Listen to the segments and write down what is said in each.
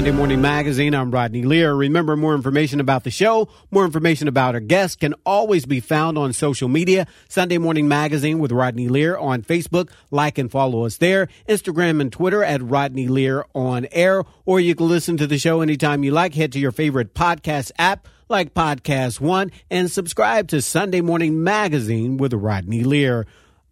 Sunday Morning Magazine. I'm Rodney Lear. Remember, more information about the show, more information about our guests can always be found on social media. Sunday Morning Magazine with Rodney Lear on Facebook. Like and follow us there. Instagram and Twitter at Rodney Lear on air. Or you can listen to the show anytime you like. Head to your favorite podcast app like Podcast One and subscribe to Sunday Morning Magazine with Rodney Lear.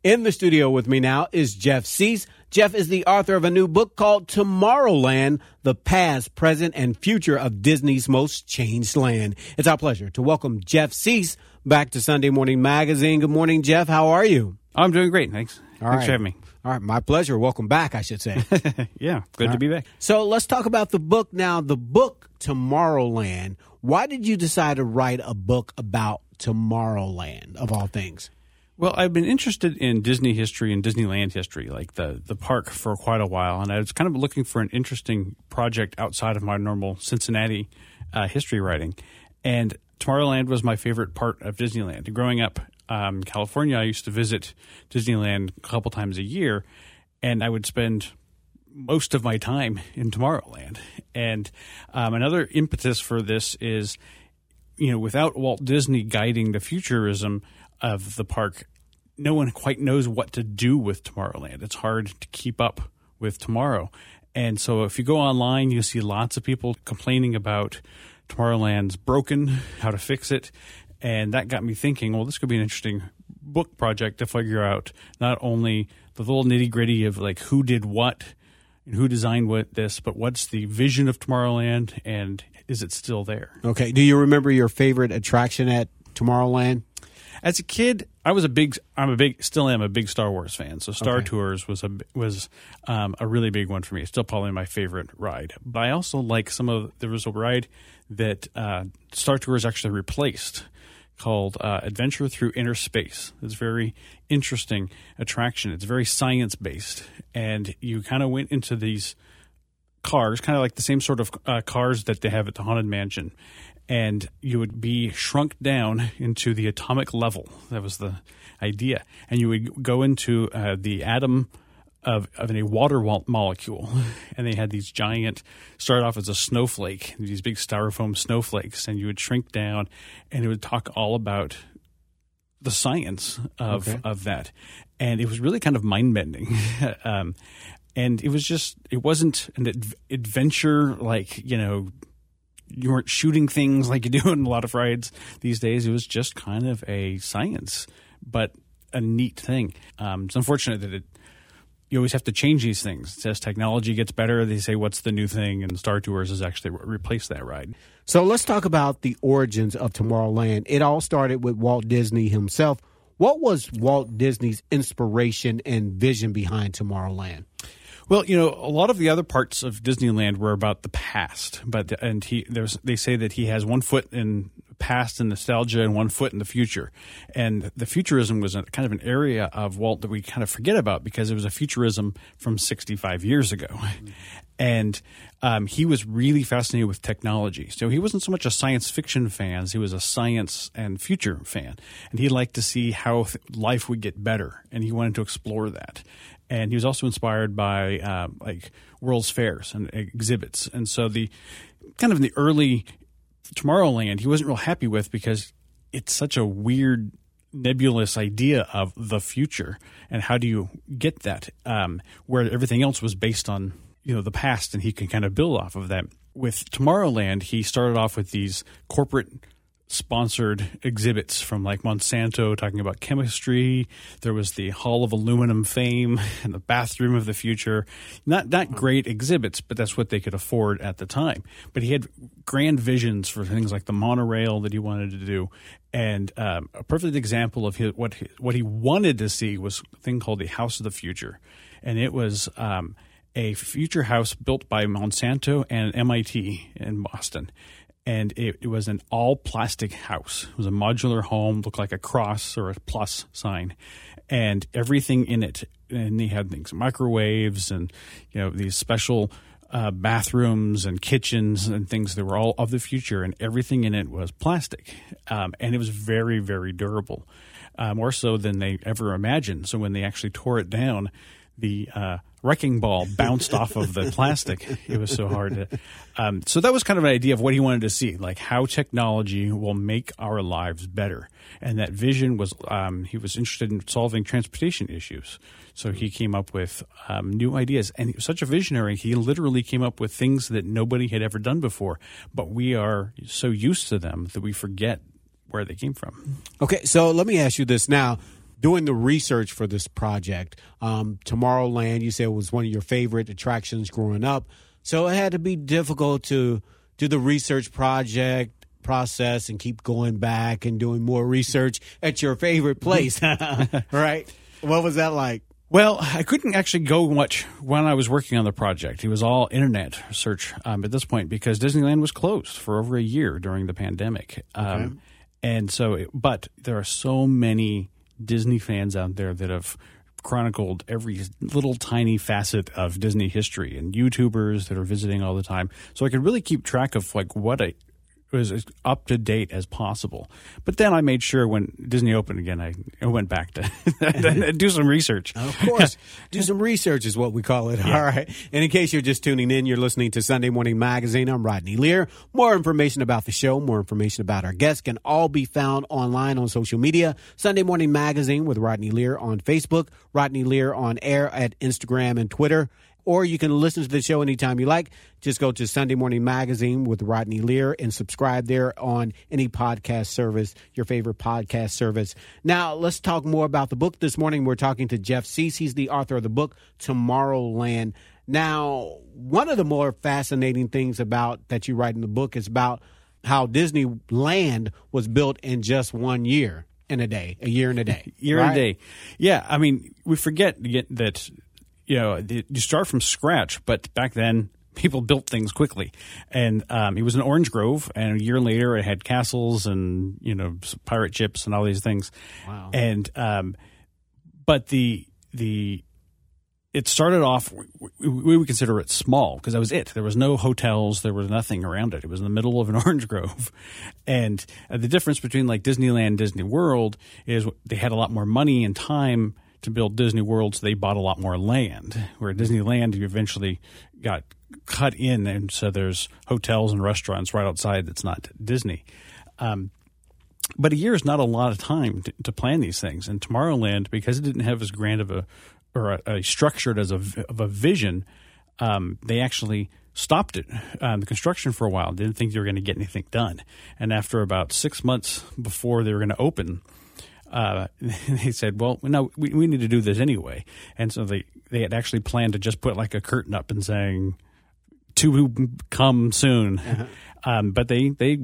In the studio with me now is Jeff Suess. Jeff is the author of a new book called Tomorrowland The Past, Present, and Future of Disney's Most Changed Land. It's our pleasure to welcome Jeff Suess back to Sunday Morning Magazine. Good morning, Jeff. How are you? I'm doing great. Thanks. All Thanks right. for having me. All right, my pleasure. Welcome back, I should say. yeah, good All to be back. So let's talk about the book now. The book Tomorrowland. Why did you decide to write a book about Tomorrowland, of all things? Well, I've been interested in Disney history and Disneyland history, like the the park, for quite a while, and I was kind of looking for an interesting project outside of my normal Cincinnati uh, history writing. And Tomorrowland was my favorite part of Disneyland. Growing up um, California, I used to visit Disneyland a couple times a year, and I would spend most of my time in Tomorrowland. And um, another impetus for this is, you know, without Walt Disney guiding the futurism of the park, no one quite knows what to do with Tomorrowland. It's hard to keep up with tomorrow. And so if you go online, you see lots of people complaining about Tomorrowland's broken, how to fix it. And that got me thinking, well, this could be an interesting book project to figure out not only the little nitty gritty of like who did what and who designed what this, but what's the vision of Tomorrowland and is it still there? Okay. Do you remember your favorite attraction at Tomorrowland? As a kid, I was a big, I'm a big, still am a big Star Wars fan. So Star Okay. Tours was a was um, a really big one for me. It's still probably my favorite ride. But I also like some of there was a ride that uh, Star Tours actually replaced called uh, Adventure Through Inner Space. It's a very interesting attraction. It's very science based, and you kind of went into these cars, kind of like the same sort of uh, cars that they have at the Haunted Mansion. And you would be shrunk down into the atomic level. That was the idea. And you would go into uh, the atom of, of a water wall- molecule. And they had these giant, started off as a snowflake, these big styrofoam snowflakes. And you would shrink down and it would talk all about the science of Okay. of that, and it was really kind of mind bending. um, and it was just it wasn't an ad- adventure like you know you weren't shooting things like you do in a lot of rides these days. It was just kind of a science, but a neat thing. Um, it's unfortunate that it. You always have to change these things as technology gets better. They say, "What's the new thing?" And Star Tours has actually re- replaced that ride. So let's talk about the origins of Tomorrowland. It all started with Walt Disney himself. What was Walt Disney's inspiration and vision behind Tomorrowland? Well, you know, a lot of the other parts of Disneyland were about the past, but and he there's they say that he has one foot in past and nostalgia and one foot in the future, and the futurism was a, kind of an area of Walt that we kind of forget about because it was a futurism from 65 years ago, and um, he was really fascinated with technology. So he wasn't so much a science fiction fan; he was a science and future fan, and he liked to see how th- life would get better, and he wanted to explore that. And he was also inspired by um, like World's Fairs and exhibits. And so the kind of in the early Tomorrowland, he wasn't real happy with because it's such a weird nebulous idea of the future and how do you get that um, where everything else was based on you know the past and he can kind of build off of that. With tomorrowland he started off with these corporate sponsored exhibits from like Monsanto talking about chemistry. There was the Hall of Aluminum fame and the bathroom of the future. Not not great exhibits, but that's what they could afford at the time. But he had grand visions for things like the monorail that he wanted to do. And um, a perfect example of his, what he, what he wanted to see was a thing called the House of the Future, and it was um, a future house built by Monsanto and MIT in Boston and it, it was an all plastic house. It was a modular home, looked like a cross or a plus sign, and everything in it. And they had things, microwaves, and you know these special uh, bathrooms and kitchens and things that were all of the future, and everything in it was plastic, um, and it was very, very durable, uh, more so than they ever imagined. So when they actually tore it down, the uh, wrecking ball bounced off of the plastic. It was so hard. To, um, so that was kind of an idea of what he wanted to see, like how technology will make our lives better. And that vision was um, he was interested in solving transportation issues. So he came up with um, new ideas, and he was such a visionary. He literally came up with things that nobody had ever done before, but we are so used to them that we forget where they came from. Okay, so let me ask you this now. Doing the research for this project, um, Tomorrowland, you said was one of your favorite attractions growing up. So it had to be difficult to do the research project process and keep going back and doing more research at your favorite place, right? What was that like? Well, I couldn't actually go much when I was working on the project. It was all internet search um, at this point because Disneyland was closed for over a year during the pandemic. Um, okay. And so, but there are so many Disney fans out there that have chronicled every little tiny facet of Disney history and YouTubers that are visiting all the time. So I could really keep track of like what I was as up to date as possible. But then I made sure when Disney opened again, I, I went back to do some research. Of course, do some research is what we call it. Yeah. All right. And in case you're just tuning in, you're listening to Sunday Morning Magazine. I'm Rodney Lear. More information about the show, more information about our guests can all be found online on social media. Sunday Morning Magazine with Rodney Lear on Facebook, Rodney Lear on air at Instagram and Twitter or you can listen to the show anytime you like. Just go to Sunday Morning Magazine with Rodney Lear and subscribe there on any podcast service, your favorite podcast service. Now, let's talk more about the book. This morning, we're talking to Jeff Suess. He's the author of the book, Tomorrowland. Now, one of the more fascinating things about that you write in the book is about how Disneyland was built in just one year in a day, a year in a day. year right? and a day. Yeah. I mean, we forget that you know, you start from scratch, but back then people built things quickly. And um, it was an orange grove, and a year later it had castles and you know pirate ships and all these things. Wow. And um, but the the it started off we, we would consider it small because that was it. There was no hotels, there was nothing around it. It was in the middle of an orange grove, and uh, the difference between like Disneyland, Disney World is they had a lot more money and time to build Disney Worlds, they bought a lot more land. Where Disneyland, you eventually got cut in, and so there's hotels and restaurants right outside that's not Disney. Um, but a year is not a lot of time to, to, plan these things. And Tomorrowland, because it didn't have as grand of a or a, a structured as a, of a vision, um, they actually stopped it, um, the construction for a while. Didn't think they were going to get anything done. And after about six months before they were going to open, uh, they said, "Well, no, we, we need to do this anyway." And so they they had actually planned to just put like a curtain up and saying, "To come soon," uh-huh. um, but they they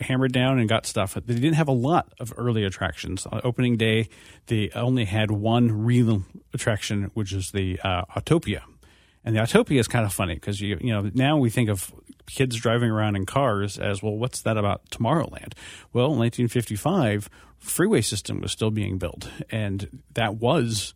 hammered down and got stuff. They didn't have a lot of early attractions. On opening day, they only had one real attraction, which is the uh, Autopia. And the Autopia is kind of funny because you you know now we think of kids driving around in cars as well. What's that about Tomorrowland? Well, in 1955, freeway system was still being built, and that was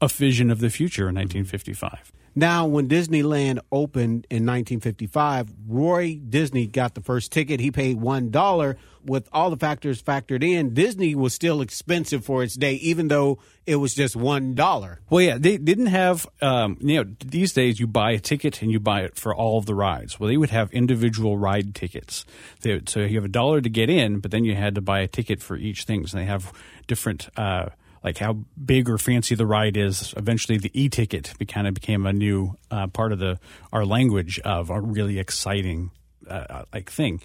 a vision of the future in 1955. Now, when Disneyland opened in 1955, Roy Disney got the first ticket. He paid $1. With all the factors factored in, Disney was still expensive for its day, even though it was just $1. Well, yeah, they didn't have, um, you know, these days you buy a ticket and you buy it for all of the rides. Well, they would have individual ride tickets. They, so you have a dollar to get in, but then you had to buy a ticket for each thing. So they have different, uh, like how big or fancy the ride is. Eventually, the e-ticket kind of became a new uh, part of the our language of a really exciting uh, like thing,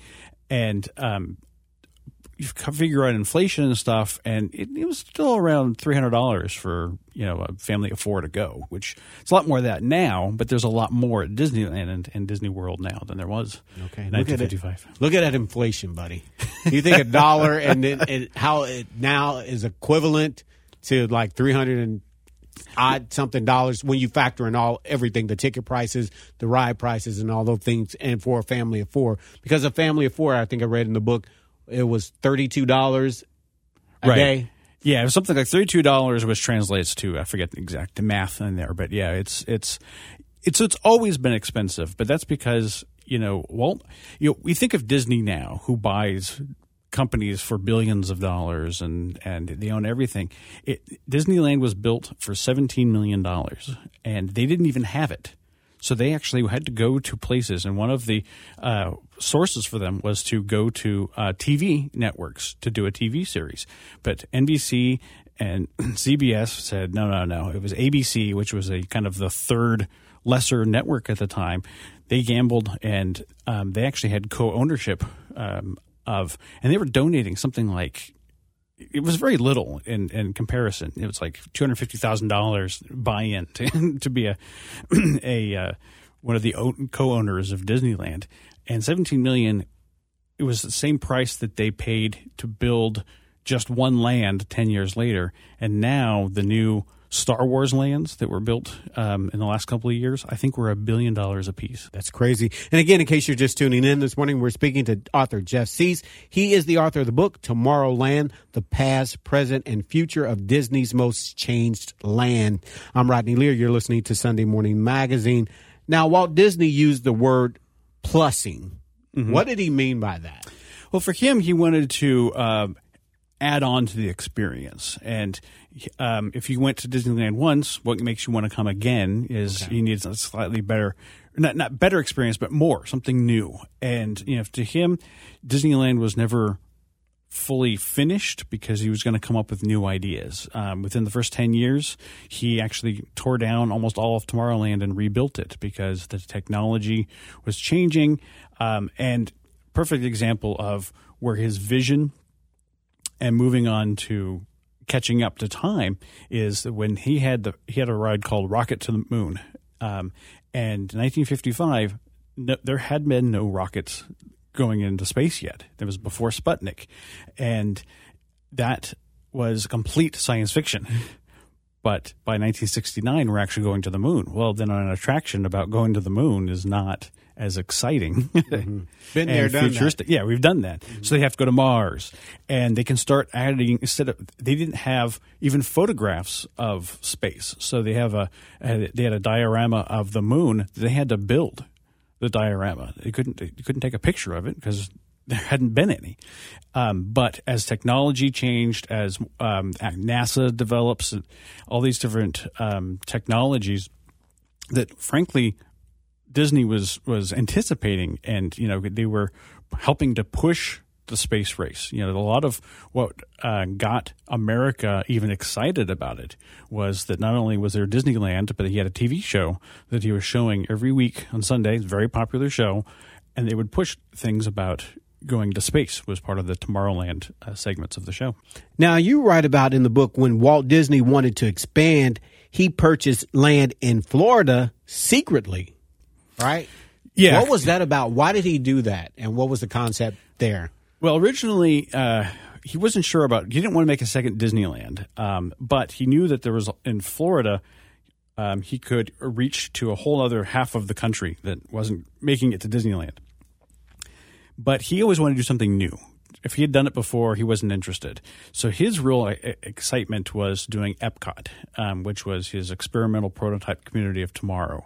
and um, you figure out inflation and stuff, and it, it was still around three hundred dollars for you know a family of four to go, which it's a lot more of that now. But there's a lot more at Disneyland and, and Disney World now than there was. Okay, in look at it. Look at that inflation, buddy. You think a dollar and it, it, how it now is equivalent to like 300 and odd something dollars when you factor in all everything the ticket prices the ride prices and all those things and for a family of four because a family of four i think i read in the book it was $32 a right. day yeah, it was something like thirty-two dollars, which translates to I forget the exact math in there, but yeah, it's it's it's it's always been expensive, but that's because you know, well, you know, we think of Disney now, who buys companies for billions of dollars and and they own everything. It, Disneyland was built for seventeen million dollars, and they didn't even have it. So they actually had to go to places, and one of the uh, sources for them was to go to uh, TV networks to do a TV series. But NBC and CBS said no, no, no. It was ABC, which was a kind of the third lesser network at the time. They gambled, and um, they actually had co-ownership um, of, and they were donating something like it was very little in, in comparison. It was like two hundred fifty thousand dollars buy-in to, to be a a uh, one of the co-owners of Disneyland, and seventeen million. It was the same price that they paid to build just one land ten years later, and now the new Star Wars lands that were built um, in the last couple of years, I think were a billion dollars a piece. That's crazy. And again, in case you're just tuning in this morning, we're speaking to author Jeff Suess. He is the author of the book Tomorrowland: The Past, Present, and Future of Disney's Most Changed Land. I'm Rodney Lear. You're listening to Sunday Morning Magazine. Now, Walt Disney used the word plussing. Mm-hmm. What did he mean by that? Well, for him, he wanted to uh, add on to the experience. And um, if you went to Disneyland once, what makes you want to come again is okay. you need a slightly better, not not better experience, but more something new. And you know, to him, Disneyland was never fully finished because he was going to come up with new ideas. Um, within the first 10 years, he actually tore down almost all of Tomorrowland and rebuilt it because the technology was changing. Um, and perfect example of where his vision and moving on to catching up to time is that when he had the he had a ride called Rocket to the Moon, um, and in 1955 no, there had been no rockets going into space yet. It was before Sputnik, and that was complete science fiction. But by 1969, we're actually going to the moon. Well, then an attraction about going to the moon is not as exciting. Mm-hmm. Been there, done futuristic. That. Yeah, we've done that. Mm-hmm. So they have to go to Mars, and they can start adding instead of they didn't have even photographs of space. So they have a they had a diorama of the moon. They had to build the diorama. They couldn't they couldn't take a picture of it because there hadn't been any. Um, but as technology changed, as um, NASA develops all these different um, technologies that frankly Disney was was anticipating, and you know they were helping to push the space race. You know, a lot of what uh, got America even excited about it was that not only was there Disneyland, but he had a TV show that he was showing every week on Sunday. Very popular show, and they would push things about going to space was part of the Tomorrowland uh, segments of the show. Now, you write about in the book when Walt Disney wanted to expand, he purchased land in Florida secretly right? Yeah. What was that about? Why did he do that? And what was the concept there? Well, originally, uh, he wasn't sure about. He didn't want to make a second Disneyland, um, but he knew that there was in Florida. Um, he could reach to a whole other half of the country that wasn't making it to Disneyland. But he always wanted to do something new. If he had done it before, he wasn't interested. So his real uh, excitement was doing Epcot, um, which was his experimental prototype community of tomorrow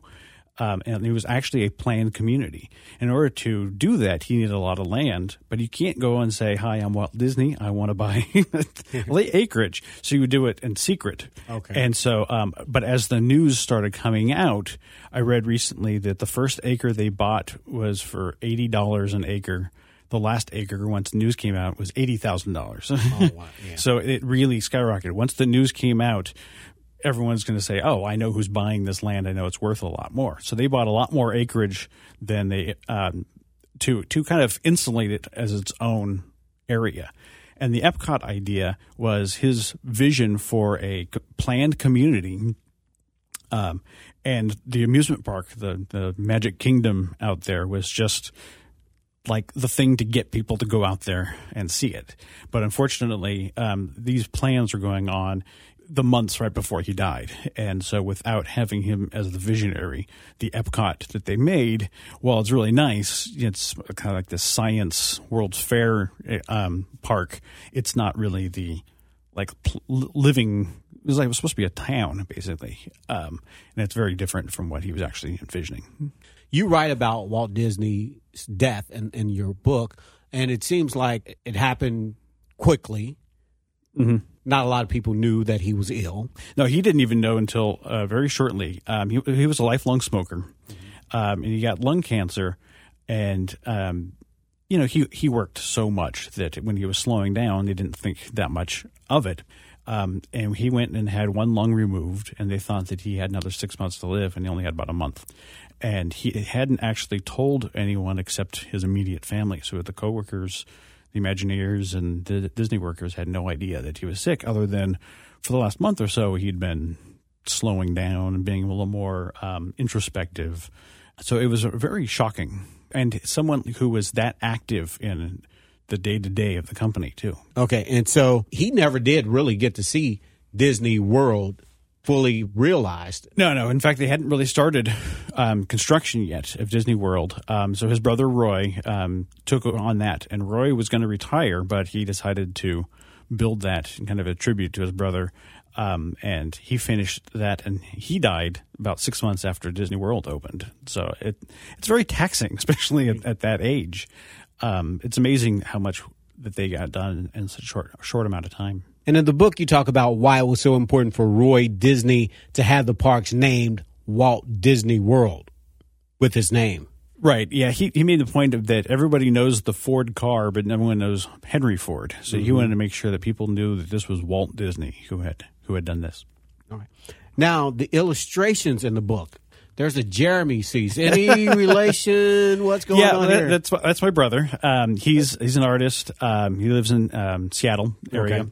um, and it was actually a planned community. In order to do that, he needed a lot of land, but you can't go and say, "Hi, I'm Walt Disney. I want to buy acreage." So you would do it in secret. Okay. And so, um, but as the news started coming out, I read recently that the first acre they bought was for eighty dollars an acre. The last acre, once the news came out, was eighty thousand dollars. Oh, wow. yeah. So it really skyrocketed. Once the news came out, everyone's going to say, "Oh, I know who's buying this land. I know it's worth a lot more." So they bought a lot more acreage than they um, to to kind of insulate it as its own area. And the Epcot idea was his vision for a planned community. Um, and the amusement park, the the Magic Kingdom out there, was just like the thing to get people to go out there and see it. But unfortunately, um, these plans were going on the months right before he died. And so without having him as the visionary, the Epcot that they made, while it's really nice, it's kind of like the science World's Fair um, park. It's not really the like pl- living. It was like it was supposed to be a town basically, um, and it's very different from what he was actually envisioning. You write about Walt Disney's death in, in your book and it seems like it happened quickly. Mm-hmm. Not a lot of people knew that he was ill. No, he didn't even know until uh, very shortly. Um, he, he was a lifelong smoker, um, and he got lung cancer. And um, you know, he he worked so much that when he was slowing down, they didn't think that much of it. Um, and he went and had one lung removed, and they thought that he had another six months to live, and he only had about a month. And he hadn't actually told anyone except his immediate family. So the coworkers, the Imagineers, and the Disney workers had no idea that he was sick, other than for the last month or so he'd been slowing down and being a little more um, introspective. So it was very shocking, and someone who was that active in the day to day of the company too. Okay, and so he never did really get to see Disney World fully realized. No, no. In fact, they hadn't really started um, construction yet of Disney World. Um, so his brother Roy um, took on that, and Roy was going to retire, but he decided to build that kind of a tribute to his brother. Um, and he finished that, and he died about six months after Disney World opened. So it it's very taxing, especially at, at that age. Um, it's amazing how much that they got done in such a short short amount of time. And in the book, you talk about why it was so important for Roy Disney to have the parks named Walt Disney World with his name. Right. Yeah. He, he made the point of that everybody knows the Ford car, but no one knows Henry Ford. So mm-hmm. he wanted to make sure that people knew that this was Walt Disney who had who had done this. All right. Now the illustrations in the book. There's a Jeremy Suess Any relation? What's going yeah, on that, here? That's that's my brother. Um, he's he's an artist. Um, he lives in um, Seattle area. Okay.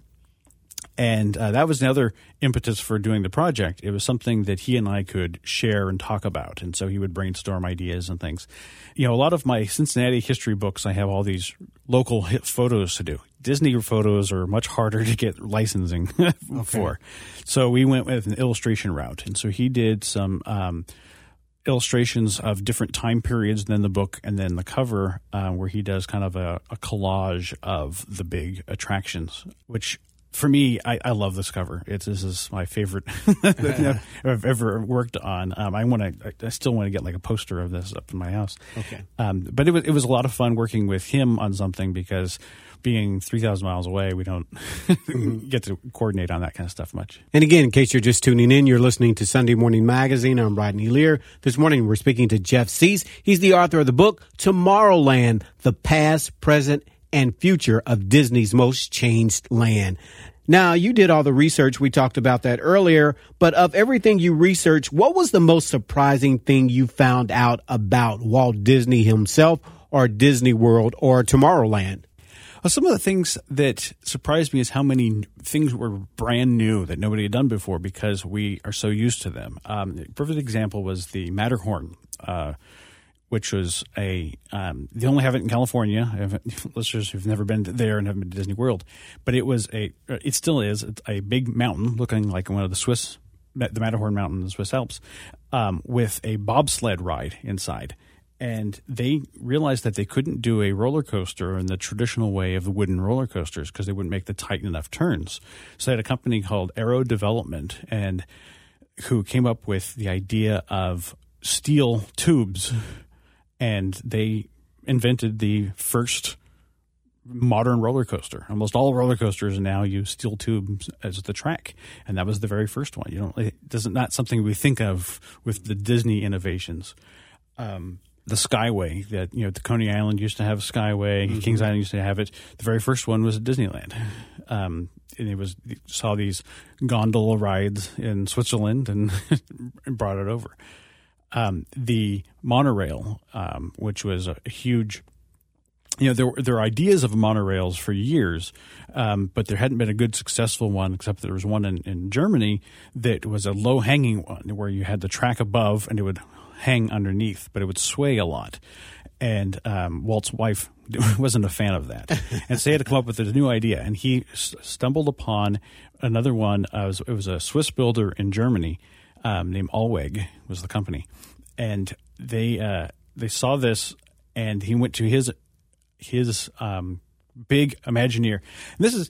And uh, that was another impetus for doing the project. It was something that he and I could share and talk about. And so he would brainstorm ideas and things. You know, a lot of my Cincinnati history books, I have all these local photos to do. Disney photos are much harder to get licensing for. So we went with an illustration route. And so he did some. Um, illustrations of different time periods than the book and then the cover uh, where he does kind of a, a, collage of the big attractions which for me, I, I love this cover. It's this is my favorite that I've ever worked on. Um, I want to. I still want to get like a poster of this up in my house. Okay. Um, but it was it was a lot of fun working with him on something because being three thousand miles away, we don't get to coordinate on that kind of stuff much. And again, in case you're just tuning in, you're listening to Sunday Morning Magazine. I'm Rodney Lear. This morning, we're speaking to Jeff Suess. He's the author of the book Tomorrowland: The Past, Present, and future of Disney's most changed land. Now, you did all the research. We talked about that earlier, but of everything you researched, what was the most surprising thing you found out about Walt Disney himself or Disney World or Tomorrowland? Well, some of the things that surprised me is how many things were brand new that nobody had done before because we are so used to them. Um, perfect example was the Matterhorn. Uh, which was a um, they only have it in California. Listeners who've never been there and haven't been to Disney World, but it was a it still is it's a big mountain looking like one of the Swiss the Matterhorn mountain in the Swiss Alps um, with a bobsled ride inside. And they realized that they couldn't do a roller coaster in the traditional way of the wooden roller coasters because they wouldn't make the tight enough turns. So they had a company called Arrow Development and who came up with the idea of steel tubes and they invented the first modern roller coaster. Almost all roller coasters now use steel tubes as the track, and that was the very first one. You know, it doesn't not something we think of with the Disney innovations. Um, the Skyway that you know, the Coney Island used to have Skyway, mm-hmm. Kings Island used to have it. The very first one was at Disneyland. Um, and it was saw these gondola rides in Switzerland and brought it over um, the monorail, um, which was a huge. You know, there were, there were ideas of monorails for years, um, but there hadn't been a good successful one, except there was one in, in Germany that was a low hanging one where you had the track above and it would hang underneath, but it would sway a lot. And um, Walt's wife wasn't a fan of that, and so he had to come up with a new idea. And he s- stumbled upon another one. Uh, it, was, it was a Swiss builder in Germany um, named Alweg was the company, and they uh, they saw this, and he went to his his um, big Imagineer. And this is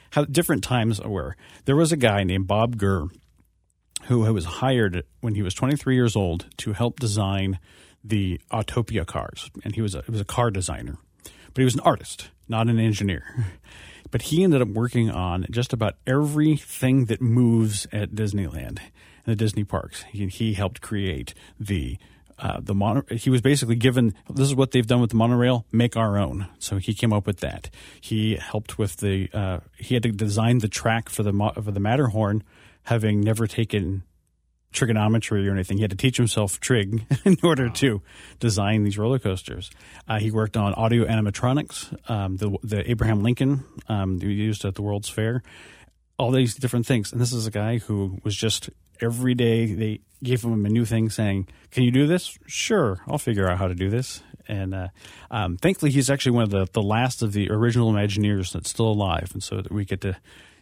how different times were. There was a guy named Bob Gurr who was hired when he was 23 years old to help design the Autopia cars, and he was a, he was a car designer. but he was an artist, not an engineer. But he ended up working on just about everything that moves at Disneyland and the Disney parks. He, he helped create the uh, the mono, he was basically given this is what they've done with the monorail make our own so he came up with that he helped with the uh, he had to design the track for the for the matterhorn having never taken trigonometry or anything he had to teach himself trig in order wow. to design these roller coasters uh, he worked on audio animatronics um, the, the abraham lincoln um, used at the world's fair all these different things and this is a guy who was just every day they gave him a new thing saying, Can you do this? Sure, I'll figure out how to do this. And uh, um, thankfully, he's actually one of the, the last of the original Imagineers that's still alive. And so that we get to,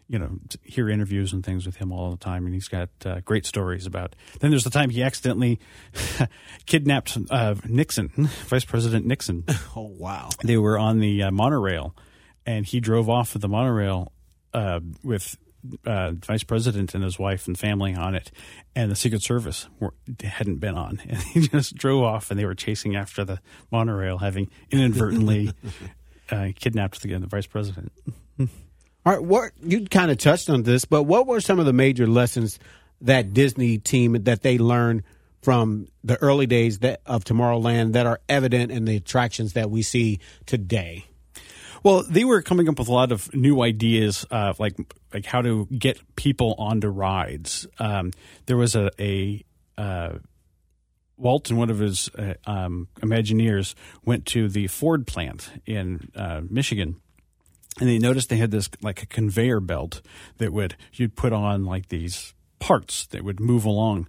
you know, hear interviews and things with him all the time. And he's got uh, great stories about. Then there's the time he accidentally kidnapped uh, Nixon, Vice President Nixon. Oh, wow. They were on the uh, monorail, and he drove off of the monorail uh, with uh, vice president and his wife and family on it, and the Secret Service were, hadn't been on, and he just drove off, and they were chasing after the monorail, having inadvertently uh, kidnapped the, the vice president. All right, what you kind of touched on this, but what were some of the major lessons that Disney team that they learned from the early days that, of Tomorrowland that are evident in the attractions that we see today? Well, they were coming up with a lot of new ideas, uh, like like how to get people onto rides. Um, there was a, a uh, Walt and one of his uh, um, Imagineers went to the Ford plant in uh, Michigan, and they noticed they had this like a conveyor belt that would you'd put on like these parts that would move along,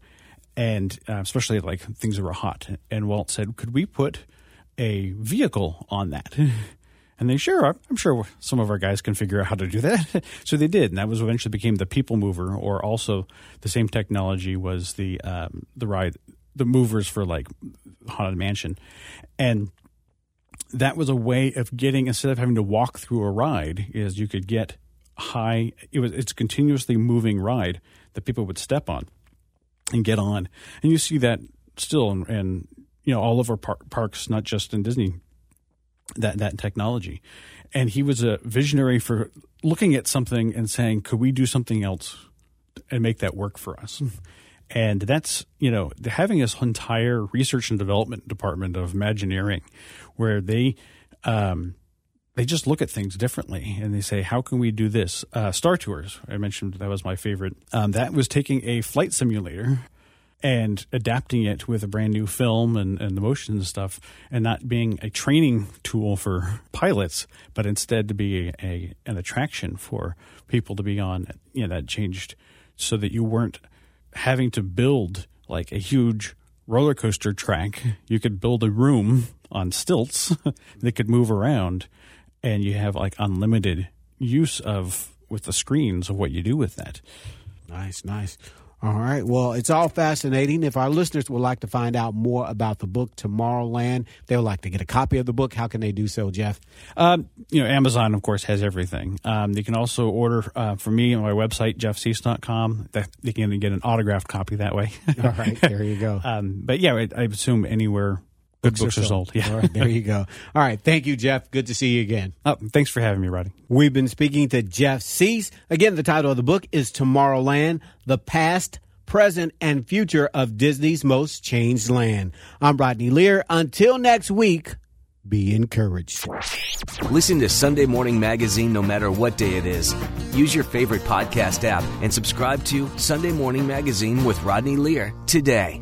and uh, especially like things that were hot. And Walt said, "Could we put a vehicle on that?" And they sure, I'm sure some of our guys can figure out how to do that. so they did, and that was eventually became the People Mover, or also the same technology was the um, the ride, the movers for like Haunted Mansion, and that was a way of getting instead of having to walk through a ride, is you could get high. It was it's continuously moving ride that people would step on and get on, and you see that still, and you know all over par- parks, not just in Disney that that technology. And he was a visionary for looking at something and saying, "Could we do something else and make that work for us?" Hmm. And that's you know having this entire research and development department of Imagineering, where they um, they just look at things differently and they say, "How can we do this?" Uh, Star Tours, I mentioned that was my favorite. Um, that was taking a flight simulator and adapting it with a brand new film and, and the motion and stuff, and not being a training tool for pilots, but instead to be a, a an attraction for people to be on. You know, that changed so that you weren't having to build like a huge roller coaster track. You could build a room on stilts that could move around, and you have like unlimited use of with the screens of what you do with that. Nice, nice. All right. Well, it's all fascinating. If our listeners would like to find out more about the book Tomorrowland, they would like to get a copy of the book. How can they do so, Jeff? Um, you know, Amazon, of course, has everything. Um, they can also order uh, from me on my website, jeffsuess.com. They can get an autographed copy that way. all right. There you go. um, but yeah, I, I assume anywhere Good books, books are sold. Yeah. All right, there you go. All right. Thank you, Jeff. Good to see you again. Oh, thanks for having me, Rodney. We've been speaking to Jeff Suess. Again, the title of the book is Tomorrowland, The Past, Present, and Future of Disney's Most Changed Land. I'm Rodney Lear. Until next week, be encouraged. Listen to Sunday Morning Magazine no matter what day it is. Use your favorite podcast app and subscribe to Sunday Morning Magazine with Rodney Lear today.